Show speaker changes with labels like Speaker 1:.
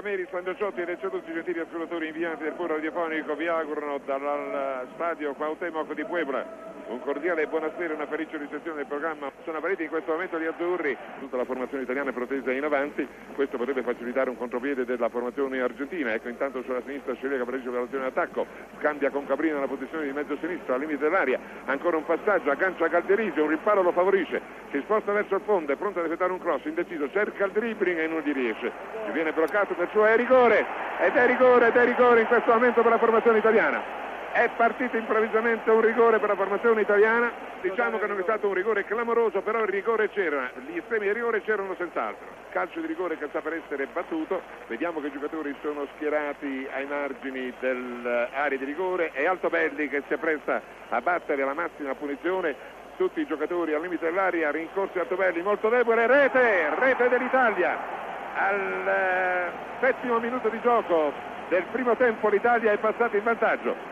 Speaker 1: Cameri, Sangiociotti e tutti i gentili ascoltatori inviati del puro radiofonico vi augurano dal stadio Cuauhtémoc di Puebla un cordiale buonasera e una felice ricezione del programma. Sono appariti in questo momento gli azzurri, tutta la formazione italiana protesa in avanti, questo potrebbe facilitare un contropiede della formazione argentina. Ecco intanto sulla sinistra sceglie Capriccio per l'azione d'attacco, cambia con Caprino la posizione di mezzo sinistro al limite dell'aria, ancora un passaggio, aggancia Calderisi, un riparo lo favorisce, si sposta verso il fondo, è pronto ad effettuare un cross, indeciso, cerca il dribbling e non gli riesce, si viene bloccato perciò è rigore, ed è rigore, ed è rigore in questo momento per la formazione italiana. È partito improvvisamente un rigore per la formazione italiana, diciamo che non è stato un rigore clamoroso, però il rigore c'era, gli estremi di rigore c'erano senz'altro. Calcio di rigore che sta per essere battuto, vediamo che i giocatori sono schierati ai margini dell'area di rigore, è Altobelli che si appresta a battere la massima punizione, tutti i giocatori al limite dell'aria, rincorsi Altobelli molto debole, rete, rete dell'Italia. Al eh, settimo minuto di gioco del primo tempo l'Italia è passata in vantaggio.